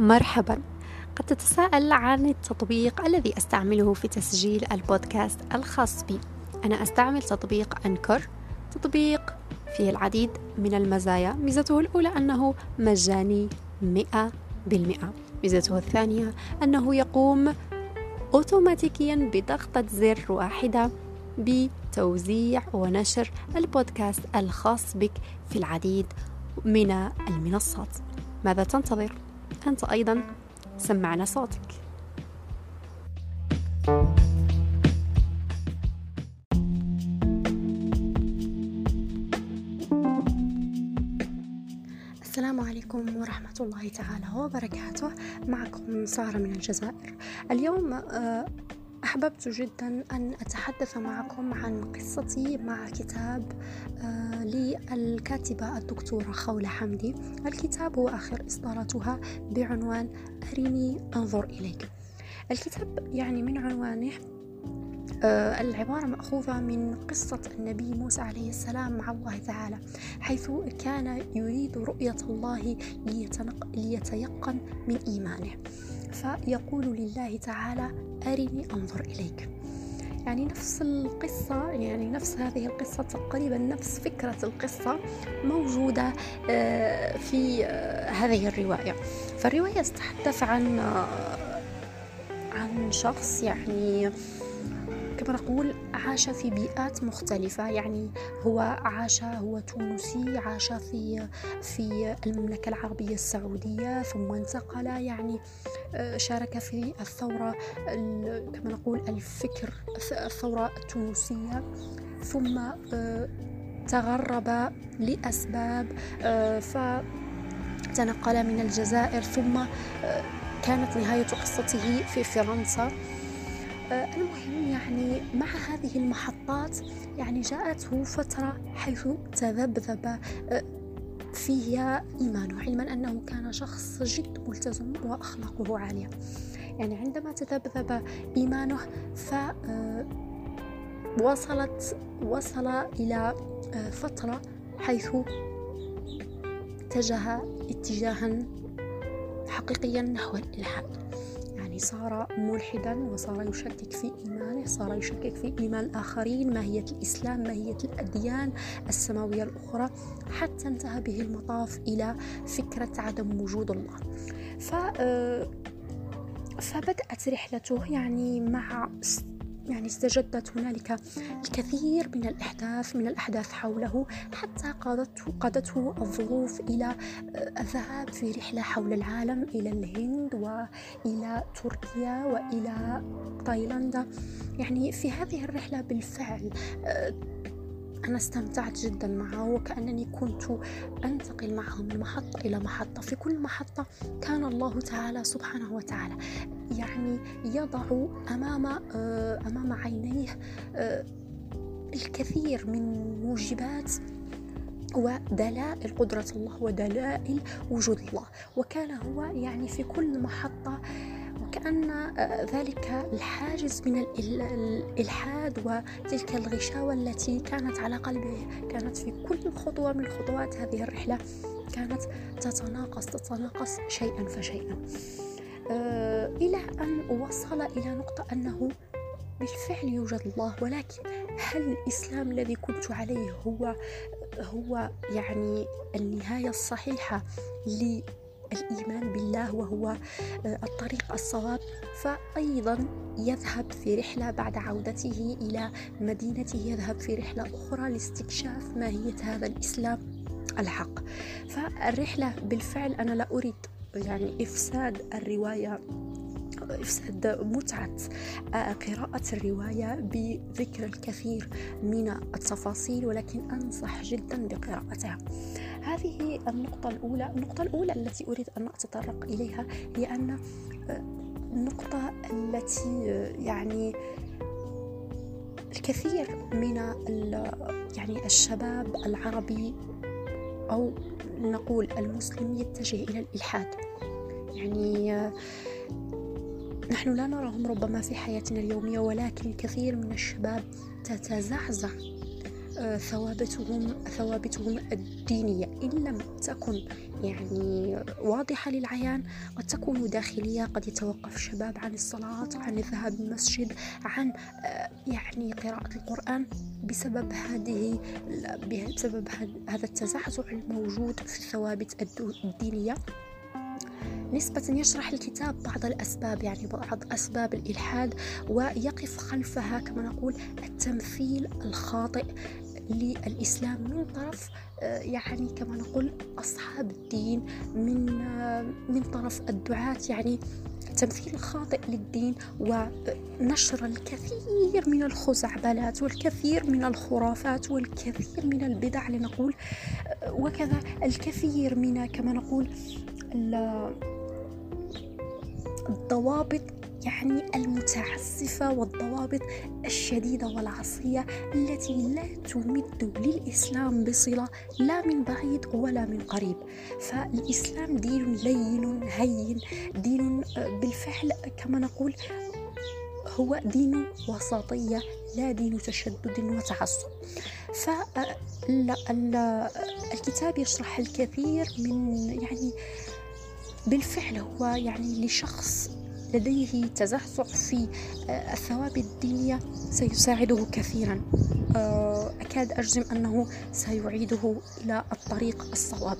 مرحبا. قد تتساءل عن التطبيق الذي أستعمله في تسجيل البودكاست الخاص بي. أنا أستعمل تطبيق أنكر. تطبيق فيه العديد من المزايا. ميزته الأولى أنه مجاني مئة بالمئة. ميزته الثانية أنه يقوم أوتوماتيكيا بضغطة زر واحدة بتوزيع ونشر البودكاست الخاص بك في العديد من المنصات. ماذا تنتظر؟ أنت أيضا سمعنا صوتك. السلام عليكم ورحمة الله تعالى وبركاته. معكم سارة من الجزائر. اليوم آه، أحببت جدا أن أتحدث معكم عن قصتي مع كتاب آه، للكاتبة الدكتورة خولة حمدي. الكتاب هو آخر إصداراتها بعنوان أرني أنظر إليك. الكتاب يعني من عنوانه آه، العبارة مأخوذة من قصة النبي موسى عليه السلام مع الله تعالى حيث كان يريد رؤية الله ليتيقن من إيمانه. فيقول لله تعالى أرني أنظر إليك. يعني نفس القصة يعني نفس هذه القصة تقريبا نفس فكرة القصة موجودة آه، في آه، هذه الرواية. فالرواية تتحدث عن عن شخص يعني كما نقول عاش في بيئات مختلفة يعني هو عاش هو تونسي عاش في في المملكة العربية السعودية ثم انتقل يعني آه، شارك في الثورة كما نقول الفكر الثورة التونسية ثم آه، تغرب لأسباب آه، فتنقل من الجزائر ثم كانت نهاية قصته في فرنسا. المهم يعني مع هذه المحطات يعني جاءته فترة حيث تذبذب آه، فيها إيمانه علما أنه كان شخص جد ملتزم وأخلاقه عالية. يعني عندما تذبذب إيمانه ف آه، وصلت وصل إلى آه، فترة حيث اتجه اتجاها حقيقيا نحو الإلحاد. صار ملحدا وصار يشكك في إيمانه صار يشكك في إيمان الآخرين ماهية الإسلام ماهية الأديان السماوية الأخرى حتى انتهى به المطاف إلى فكرة عدم وجود الله. ف آه، فبدأت رحلته يعني مع يعني استجدت هنالك الكثير من الأحداث من الأحداث حوله حتى قادته قادته الظروف إلى آه، الذهاب في رحلة حول العالم إلى الهند وإلى تركيا وإلى تايلاندا. يعني في هذه الرحلة بالفعل آه، أنا استمتعت جدا معه وكأنني كنت أنتقل معه من محطة إلى محطة. في كل محطة كان الله تعالى سبحانه وتعالى يعني يضع أمام أمام عينيه آه، الكثير من موجبات ودلائل قدرة الله ودلائل وجود الله. وكان هو يعني في كل محطة وكأن آه، ذلك الحاجز من الإلحاد وتلك الغشاوة التي كانت على قلبه. كانت في كل خطوة من خطوات هذه الرحلة كانت تتناقص تتناقص شيئا فشيئا. آه، إلى أن وصل إلى نقطة أنه بالفعل يوجد الله ولكن هل الإسلام الذي كنت عليه هو هو يعني النهاية الصحيحة الإيمان بالله وهو آه، الطريق الصواب؟ فأيضا يذهب في رحلة بعد عودته إلى مدينته يذهب في رحلة أخرى لاستكشاف ماهية هذا الإسلام الحق. فالرحلة بالفعل أنا لا أريد يعني إفساد الرواية إفساد متعة آه، قراءة الرواية بذكر الكثير من التفاصيل ولكن أنصح جدا بقراءتها. هذه النقطة الأولى. النقطة الأولى التي أريد أن أتطرق إليها هي أن آه، النقطة التي آه، يعني الكثير من يعني الشباب العربي أو نقول المسلم يتجه إلى الإلحاد. يعني نحن لا نراهم ربما في حياتنا اليومية ولكن الكثير من الشباب تتزعزع آه، ثوابتهم ثوابتهم الدينية. إن لم تكن يعني واضحة للعيان قد تكون داخلية قد يتوقف الشباب عن الصلاة عن الذهاب المسجد عن آه، يعني قراءة القرآن. بسبب هذه بسبب هذا التزعزع الموجود في الثوابت الدينية. نسبة يشرح الكتاب بعض الأسباب يعني بعض أسباب الإلحاد ويقف خلفها كما نقول التمثيل الخاطئ للإسلام من طرف آه، يعني كما نقول أصحاب الدين من آه، من طرف الدعاة يعني تمثيل خاطئ للدين ونشر الكثير من الخزعبلات والكثير من الخرافات والكثير من البدع لنقول آه، وكذا الكثير من كما نقول الضوابط يعني المتعسفة والضوابط الشديدة والعصية التي لا تمد للإسلام بصلة لا من بعيد ولا من قريب. فالإسلام دين لين هين دين بالفعل كما نقول هو دين وسطية لا دين تشدد وتعصب. فالكتاب يشرح الكثير من يعني بالفعل هو يعني لشخص لديه تزعزع في آه، الثوابت الدينية سيساعده كثيرا. آه، أكاد أجزم أنه سيعيده إلى الطريق الصواب.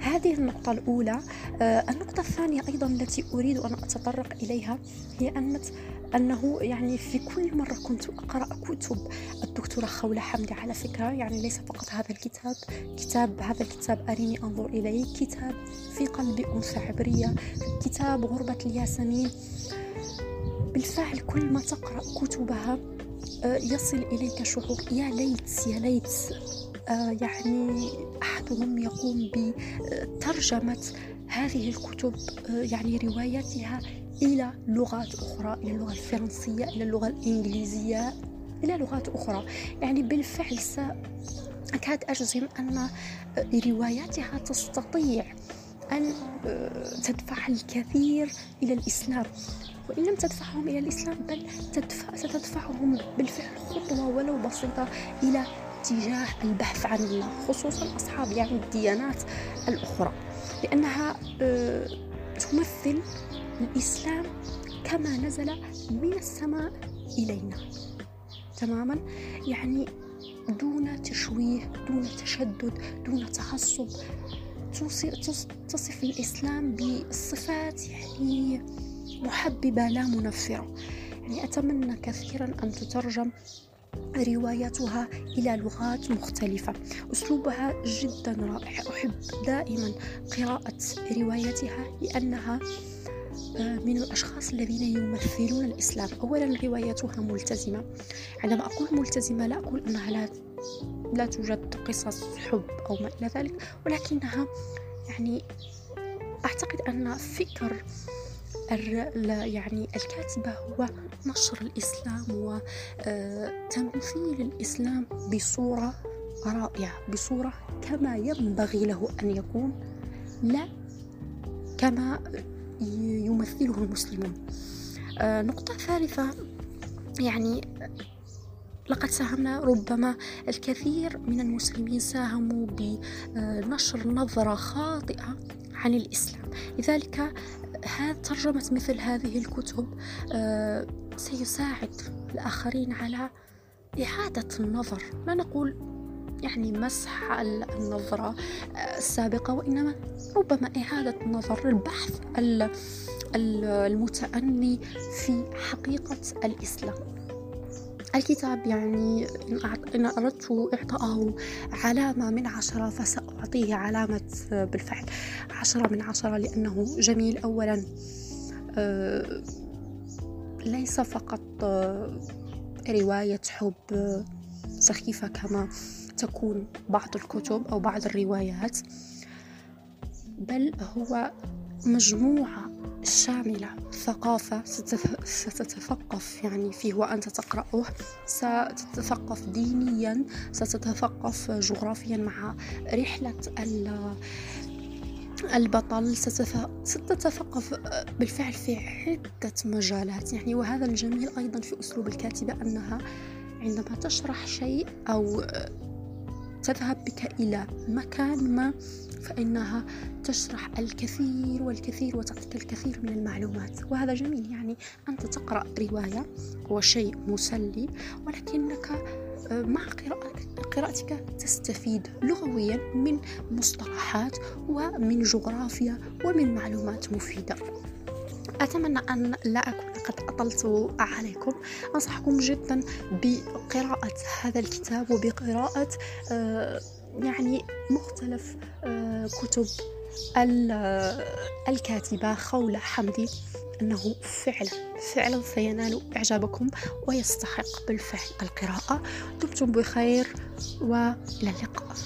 هذه النقطة الأولى. آه، النقطة الثانية أيضا التي أريد أن أتطرق إليها هي أن أنه يعني في كل مرة كنت أقرأ كتب الدكتورة خولة حمدي على فكرة يعني ليس فقط هذا الكتاب كتاب هذا الكتاب أريني أنظر إليه كتاب في قلب أنثى عبرية كتاب غربة الياسمين. بالفعل كل ما تقرأ كتبها آه، يصل إليك شعور يا ليت يا ليت آه، يعني أحدهم يقوم بترجمة هذه الكتب آه، يعني رواياتها إلى لغات أخرى إلى اللغة الفرنسية إلى اللغة الإنجليزية إلى لغات أخرى. يعني بالفعل أكاد أجزم أن رواياتها تستطيع أن تدفع الكثير إلى الإسلام. وإن لم تدفعهم إلى الإسلام بل تدفع ستدفعهم بالفعل خطوة ولو بسيطة إلى اتجاه البحث عن الله خصوصا أصحاب يعني الديانات الأخرى. لأنها آه، تمثل الإسلام كما نزل من السماء إلينا. تماما؟ يعني دون تشويه دون تشدد دون تعصب. تصف الإسلام بالصفات يعني محببة لا منفرة. يعني أتمنى كثيرا أن تترجم رواياتها إلى لغات مختلفة. أسلوبها جدا رائع. أحب دائما قراءة رواياتها لأنها من الأشخاص الذين يمثلون الإسلام. أولا رواياتها ملتزمة. عندما أقول ملتزمة لا أقول أنها لا لا توجد قصص حب أو ما إلى ذلك ولكنها يعني أعتقد أن فكر يعني الكاتبة هو نشر الإسلام وتمثيل الإسلام بصورة رائعة بصورة كما ينبغي له أن يكون لا كما يمثله المسلمون. آه، نقطة ثالثة يعني لقد ساهمنا ربما الكثير من المسلمين ساهموا بنشر نظرة خاطئة عن الإسلام. لذلك ترجمة مثل هذه الكتب آه، سيساعد الآخرين على إعادة النظر. لا نقول يعني مسح النظرة آه، السابقة وإنما ربما إعادة النظر البحث المتأني في حقيقة الإسلام. الكتاب يعني إن أردت إعطائه علامة من عشرة فسأعطيه علامة بالفعل عشرة من عشرة لأنه جميل أولا. آه، ليس فقط آه، رواية حب سخيفة كما تكون بعض الكتب أو بعض الروايات بل هو مجموعة شاملة ثقافة ستتثقف يعني فيه وأنت تقرأه. ستتثقف دينيا ستتثقف جغرافيا مع رحلة البطل. ستتثقف بالفعل في عدة مجالات. يعني وهذا الجميل أيضا في أسلوب الكاتبة أنها عندما تشرح شيء أو تذهب بك إلى مكان ما فإنها تشرح الكثير والكثير وتعطيك الكثير من المعلومات. وهذا جميل يعني أنت تقرأ رواية هو شيء مسلي ولكنك مع قراءتك تستفيد لغويا من مصطلحات ومن جغرافيا ومن معلومات مفيدة. أتمنى أن لا أكون قد أطلت عليكم. أنصحكم جدا بقراءة هذا الكتاب وبقراءة آه، يعني مختلف آه، كتب الكاتبة خولة حمدي أنه فعلا فعلا سينال إعجابكم ويستحق بالفعل القراءة. دمتم بخير وإلى اللقاء.